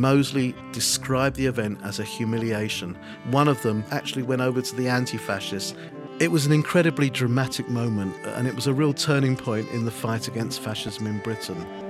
Mosley described the event as a humiliation. One of them actually went over to the anti fascists. It was an incredibly dramatic moment, and it was a real turning point in the fight against fascism in Britain.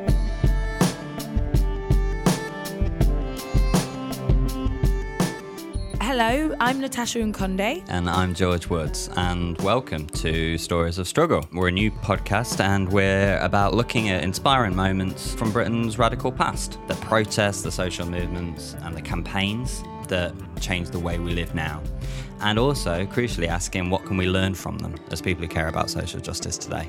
Hello, I'm Natasha Nkonde. And I'm George Woods, and welcome to Stories of Struggle. We're a new podcast, and we're about looking at inspiring moments from Britain's radical past the protests, the social movements, and the campaigns that changed the way we live now. And also, crucially, asking what can we learn from them as people who care about social justice today.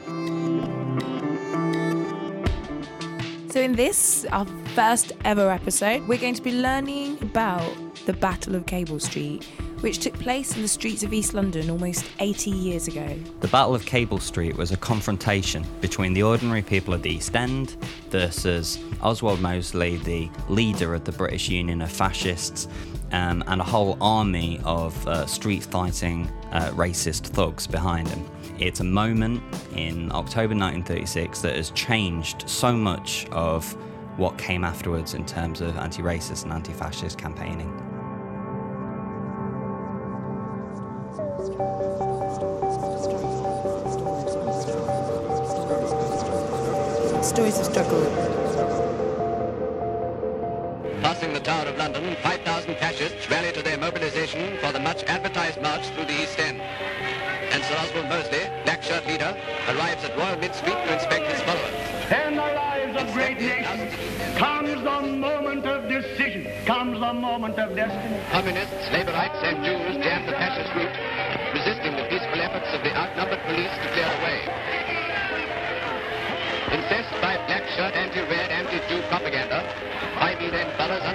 So, in this, our first ever episode, we're going to be learning about the Battle of Cable Street, which took place in the streets of East London almost 80 years ago. The Battle of Cable Street was a confrontation between the ordinary people of the East End versus Oswald Mosley, the leader of the British Union of Fascists, um, and a whole army of uh, street fighting uh, racist thugs behind him. It's a moment in October 1936 that has changed so much of what came afterwards in terms of anti racist and anti fascist campaigning. Stories of struggle. Passing the Tower of London, 5,000 fascists rally to their mobilization for the much advertised march through the East End. And Sir Oswald Mosley, black shirt leader, arrives at Royal Mint Street to inspect his followers. In the lives of great nations comes the moment of decision, comes the moment of destiny. Communists, Labourites, and Jews jam the fascist route,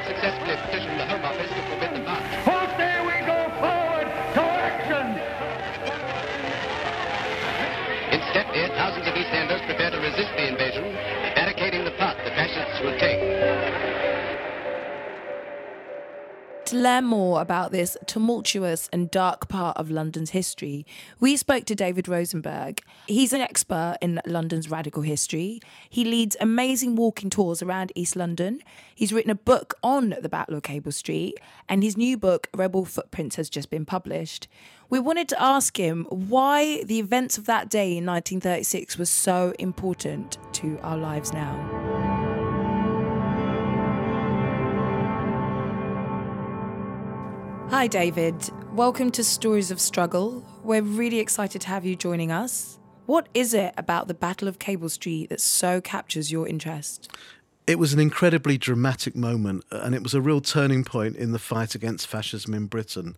unsuccessfully petitioned the Home Office to forbid the march. Oh, there we go forward to action. In step there, thousands of East Enders prepare to resist the invasion, barricading the path the fascists will take. To learn more about this tumultuous and dark part of London's history, we spoke to David Rosenberg. He's an expert in London's radical history. He leads amazing walking tours around East London. He's written a book on the Battle of Cable Street, and his new book, Rebel Footprints, has just been published. We wanted to ask him why the events of that day in 1936 were so important to our lives now. Hi, David. Welcome to Stories of Struggle. We're really excited to have you joining us. What is it about the Battle of Cable Street that so captures your interest? It was an incredibly dramatic moment, and it was a real turning point in the fight against fascism in Britain.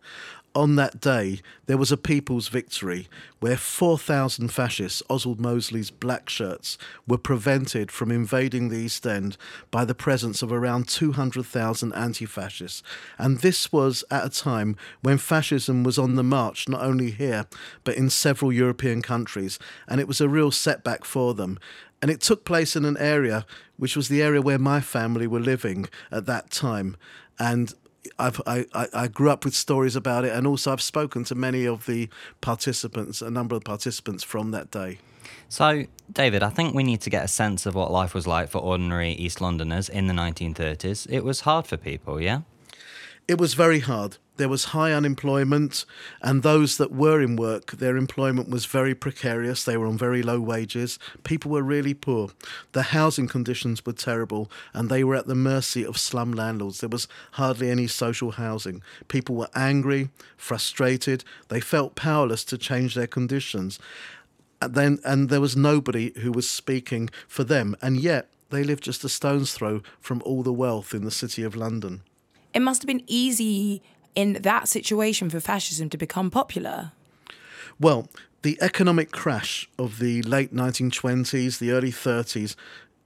On that day, there was a people's victory where 4,000 fascists, Oswald Mosley's black shirts, were prevented from invading the East End by the presence of around 200,000 anti fascists. And this was at a time when fascism was on the march, not only here, but in several European countries. And it was a real setback for them. And it took place in an area which was the area where my family were living at that time. And I've, I, I grew up with stories about it, and also I've spoken to many of the participants, a number of participants from that day. So, David, I think we need to get a sense of what life was like for ordinary East Londoners in the 1930s. It was hard for people, yeah? It was very hard. There was high unemployment, and those that were in work, their employment was very precarious. They were on very low wages. People were really poor. The housing conditions were terrible, and they were at the mercy of slum landlords. There was hardly any social housing. People were angry, frustrated. They felt powerless to change their conditions. And then, and there was nobody who was speaking for them, and yet they lived just a stone's throw from all the wealth in the city of London. It must have been easy in that situation for fascism to become popular? Well, the economic crash of the late 1920s, the early 30s,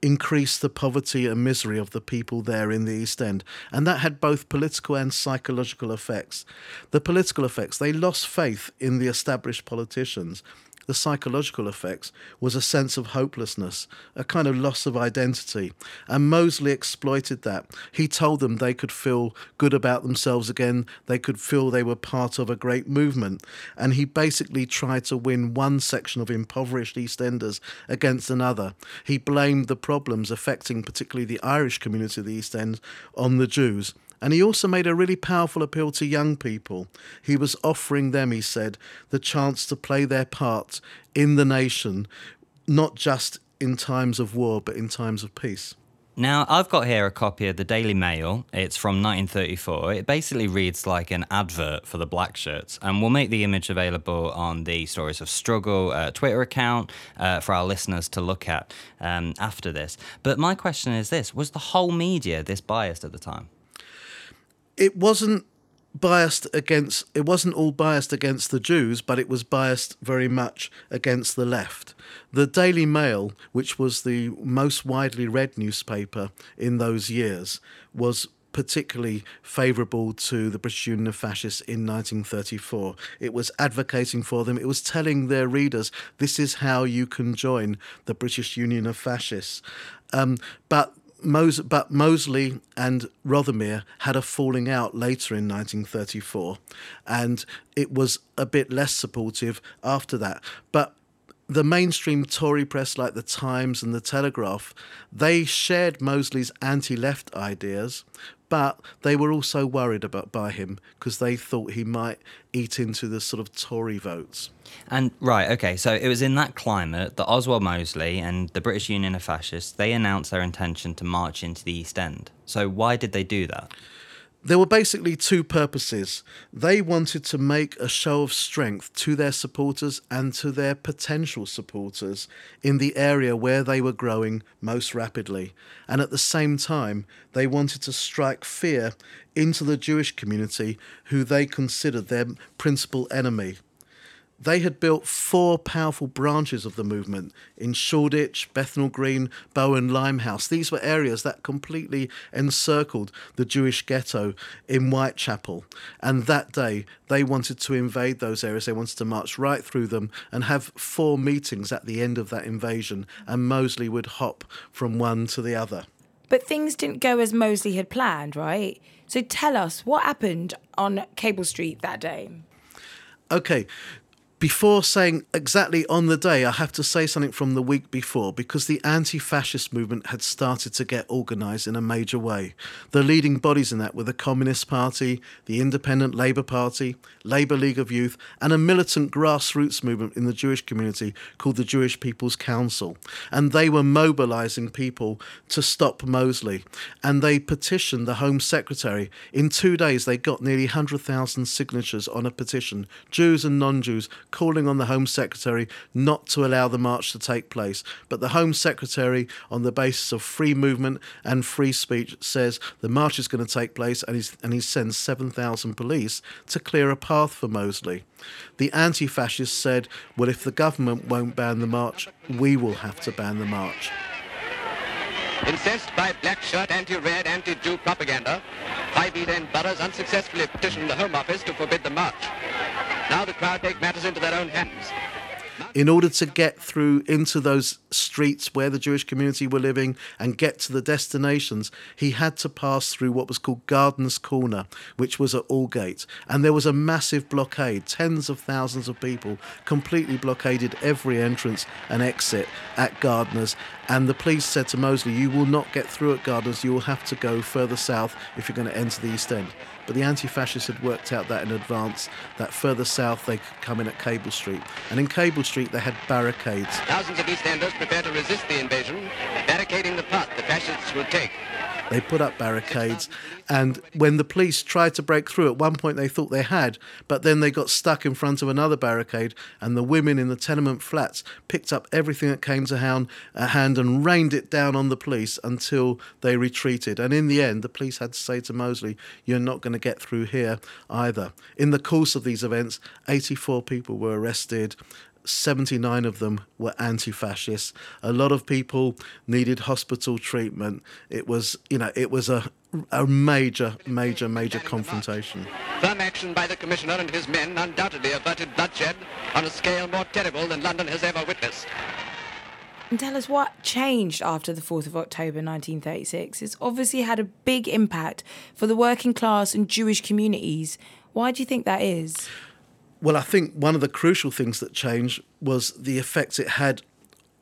increased the poverty and misery of the people there in the East End. And that had both political and psychological effects. The political effects, they lost faith in the established politicians. The psychological effects, was a sense of hopelessness, a kind of loss of identity. And Mosley exploited that. He told them they could feel good about themselves again, they could feel they were part of a great movement. And he basically tried to win one section of impoverished East Enders against another. He blamed the problems affecting particularly the Irish community of the East End on the Jews. And he also made a really powerful appeal to young people. He was offering them, he said, the chance to play their part in the nation, not just in times of war, but in times of peace. Now, I've got here a copy of the Daily Mail. It's from 1934. It basically reads like an advert for the black shirts, and we'll make the image available on the Stories of Struggle uh, Twitter account uh, for our listeners to look at um, after this. But my question is this Was the whole media this biased at the time? It wasn't biased against it wasn't all biased against the Jews, but it was biased very much against the left. The Daily Mail, which was the most widely read newspaper in those years, was particularly favourable to the British Union of Fascists in 1934. It was advocating for them, it was telling their readers this is how you can join the British Union of Fascists. Um, but But Mosley and Rothermere had a falling out later in 1934, and it was a bit less supportive after that. But the mainstream Tory press, like the Times and the Telegraph, they shared Mosley's anti-left ideas, but they were also worried about by him because they thought he might eat into the sort of Tory votes. And right, okay, so it was in that climate that Oswald Mosley and the British Union of Fascists they announced their intention to march into the East End. So why did they do that? There were basically two purposes. They wanted to make a show of strength to their supporters and to their potential supporters in the area where they were growing most rapidly. And at the same time, they wanted to strike fear into the Jewish community, who they considered their principal enemy they had built four powerful branches of the movement in Shoreditch, Bethnal Green, Bowen, Limehouse. These were areas that completely encircled the Jewish ghetto in Whitechapel. And that day, they wanted to invade those areas. They wanted to march right through them and have four meetings at the end of that invasion. And Mosley would hop from one to the other. But things didn't go as Mosley had planned, right? So tell us what happened on Cable Street that day. Okay, before saying exactly on the day, I have to say something from the week before because the anti fascist movement had started to get organised in a major way. The leading bodies in that were the Communist Party, the Independent Labour Party, Labour League of Youth, and a militant grassroots movement in the Jewish community called the Jewish People's Council. And they were mobilising people to stop Mosley. And they petitioned the Home Secretary. In two days, they got nearly 100,000 signatures on a petition, Jews and non Jews calling on the Home Secretary not to allow the march to take place. But the Home Secretary, on the basis of free movement and free speech, says the march is going to take place and, he's, and he sends 7,000 police to clear a path for Mosley. The anti fascists said, well, if the government won't ban the march, we will have to ban the march. Incensed by black shirt, anti-red, anti-Jew propaganda, Five East End boroughs unsuccessfully petitioned the Home Office to forbid the march. Now the crowd take matters into their own hands. In order to get through into those streets where the Jewish community were living and get to the destinations, he had to pass through what was called Gardiner's Corner, which was at Aldgate. And there was a massive blockade. Tens of thousands of people completely blockaded every entrance and exit at Gardiner's. And the police said to Mosley, You will not get through at Gardiner's, you will have to go further south if you're going to enter the East End. But the anti fascists had worked out that in advance, that further south they could come in at Cable Street. And in Cable Street they had barricades. Thousands of East Enders prepare to resist the invasion, barricading the path the fascists will take. They put up barricades, and when the police tried to break through, at one point they thought they had, but then they got stuck in front of another barricade, and the women in the tenement flats picked up everything that came to uh, hand and rained it down on the police until they retreated. And in the end, the police had to say to Mosley, You're not going to get through here either. In the course of these events, 84 people were arrested. 79 of them were anti fascist. A lot of people needed hospital treatment. It was, you know, it was a, a major, major, major confrontation. Firm action by the Commissioner and his men undoubtedly averted bloodshed on a scale more terrible than London has ever witnessed. And tell us what changed after the 4th of October 1936. It's obviously had a big impact for the working class and Jewish communities. Why do you think that is? Well, I think one of the crucial things that changed was the effect it had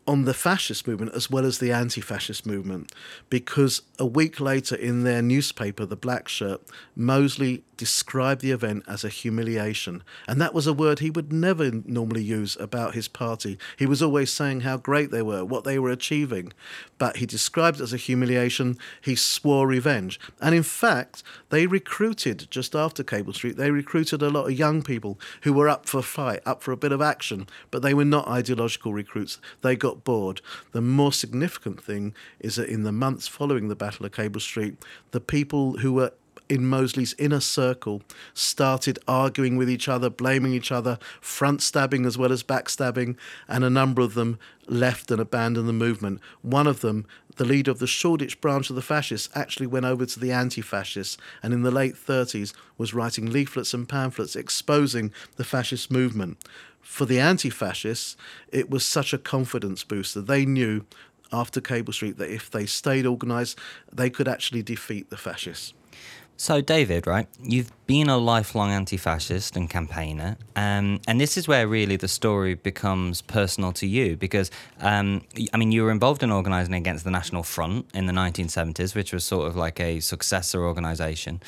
on the fascist movement as well as the anti fascist movement. Because a week later in their newspaper, The Black Shirt, Mosley described the event as a humiliation. And that was a word he would never normally use about his party. He was always saying how great they were, what they were achieving. But he described it as a humiliation. He swore revenge. And in fact, they recruited, just after Cable Street, they recruited a lot of young people who were up for a fight, up for a bit of action. But they were not ideological recruits. They got bored. The more significant thing is that in the months following the Battle of Cable Street, the people who were in Mosley's inner circle started arguing with each other, blaming each other, front stabbing as well as backstabbing, and a number of them left and abandoned the movement. One of them, the leader of the Shoreditch branch of the fascists, actually went over to the anti fascists and in the late 30s was writing leaflets and pamphlets exposing the fascist movement. For the anti fascists, it was such a confidence booster. They knew after Cable Street that if they stayed organised, they could actually defeat the fascists. So, David, right, you've been a lifelong anti fascist and campaigner. Um, and this is where really the story becomes personal to you because, um, I mean, you were involved in organising against the National Front in the 1970s, which was sort of like a successor organisation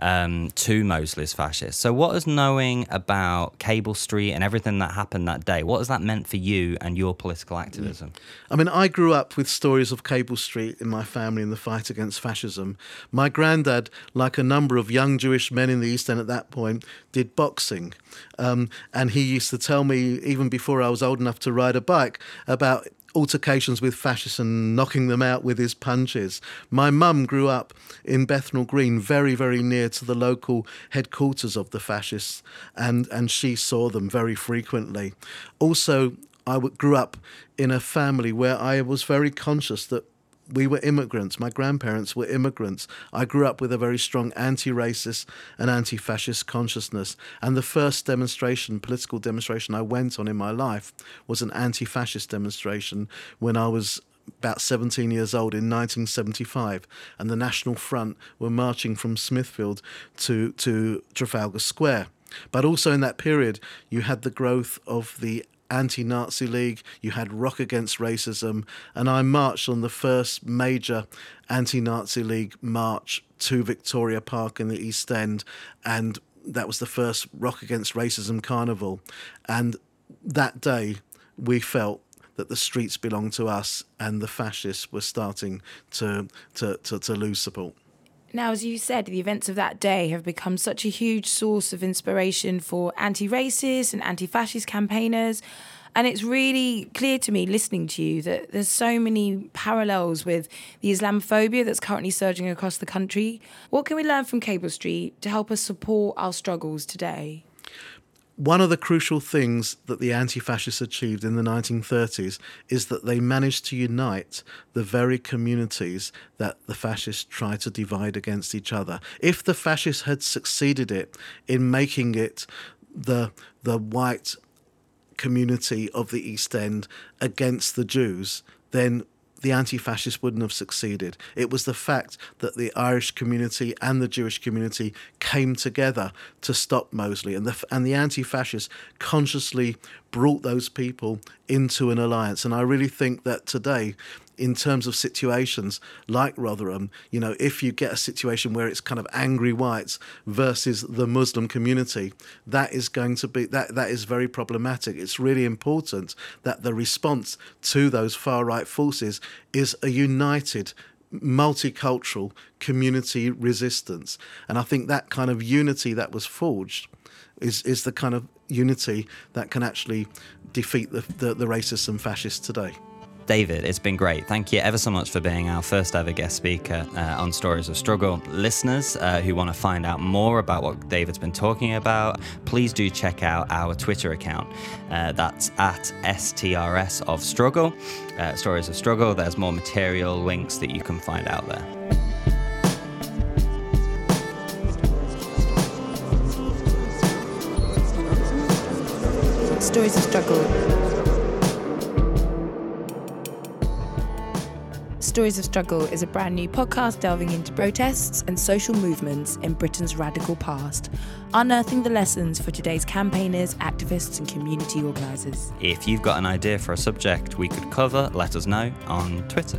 um, to Mosley's fascists. So, what is knowing about Cable Street and everything that happened that day, what has that meant for you and your political activism? I mean, I grew up with stories of Cable Street in my family in the fight against fascism. My granddad, like a number of young Jewish men in the East End at that point, did boxing. Um, and he used to tell me, even before I was old enough to ride a bike, about altercations with fascists and knocking them out with his punches. My mum grew up in Bethnal Green, very, very near to the local headquarters of the fascists, and, and she saw them very frequently. Also, I grew up in a family where I was very conscious that we were immigrants. My grandparents were immigrants. I grew up with a very strong anti racist and anti fascist consciousness. And the first demonstration, political demonstration I went on in my life was an anti fascist demonstration when I was about 17 years old in 1975, and the National Front were marching from Smithfield to, to Trafalgar Square. But also in that period, you had the growth of the anti Nazi League, you had Rock Against Racism, and I marched on the first major anti Nazi League march to Victoria Park in the East End, and that was the first Rock Against Racism carnival. And that day, we felt that the streets belonged to us and the fascists were starting to, to, to, to lose support. Now, as you said, the events of that day have become such a huge source of inspiration for anti racist and anti fascist campaigners. And it's really clear to me, listening to you, that there's so many parallels with the Islamophobia that's currently surging across the country. What can we learn from Cable Street to help us support our struggles today? One of the crucial things that the anti fascists achieved in the 1930s is that they managed to unite the very communities that the fascists tried to divide against each other. If the fascists had succeeded it in making it the, the white community of the East End against the Jews, then the anti fascists wouldn't have succeeded. It was the fact that the Irish community and the Jewish community came together to stop Mosley, and the, and the anti fascists consciously brought those people into an alliance. And I really think that today, in terms of situations like Rotherham, you know, if you get a situation where it's kind of angry whites versus the Muslim community, that is going to be that that is very problematic. It's really important that the response to those far right forces is a united multicultural community resistance. And I think that kind of unity that was forged is, is the kind of unity that can actually defeat the, the, the racists and fascists today. David, it's been great. Thank you ever so much for being our first ever guest speaker uh, on Stories of Struggle. Listeners uh, who want to find out more about what David's been talking about, please do check out our Twitter account. Uh, that's at STRS of Struggle, uh, Stories of Struggle. There's more material links that you can find out there. Stories of Struggle. Stories of Struggle is a brand new podcast delving into protests and social movements in Britain's radical past, unearthing the lessons for today's campaigners, activists, and community organisers. If you've got an idea for a subject we could cover, let us know on Twitter.